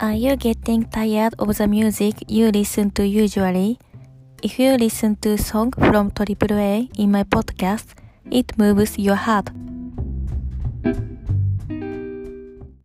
Are you getting tired of the music you listen to usually? If you listen to song from AAA in my podcast, it moves your heart.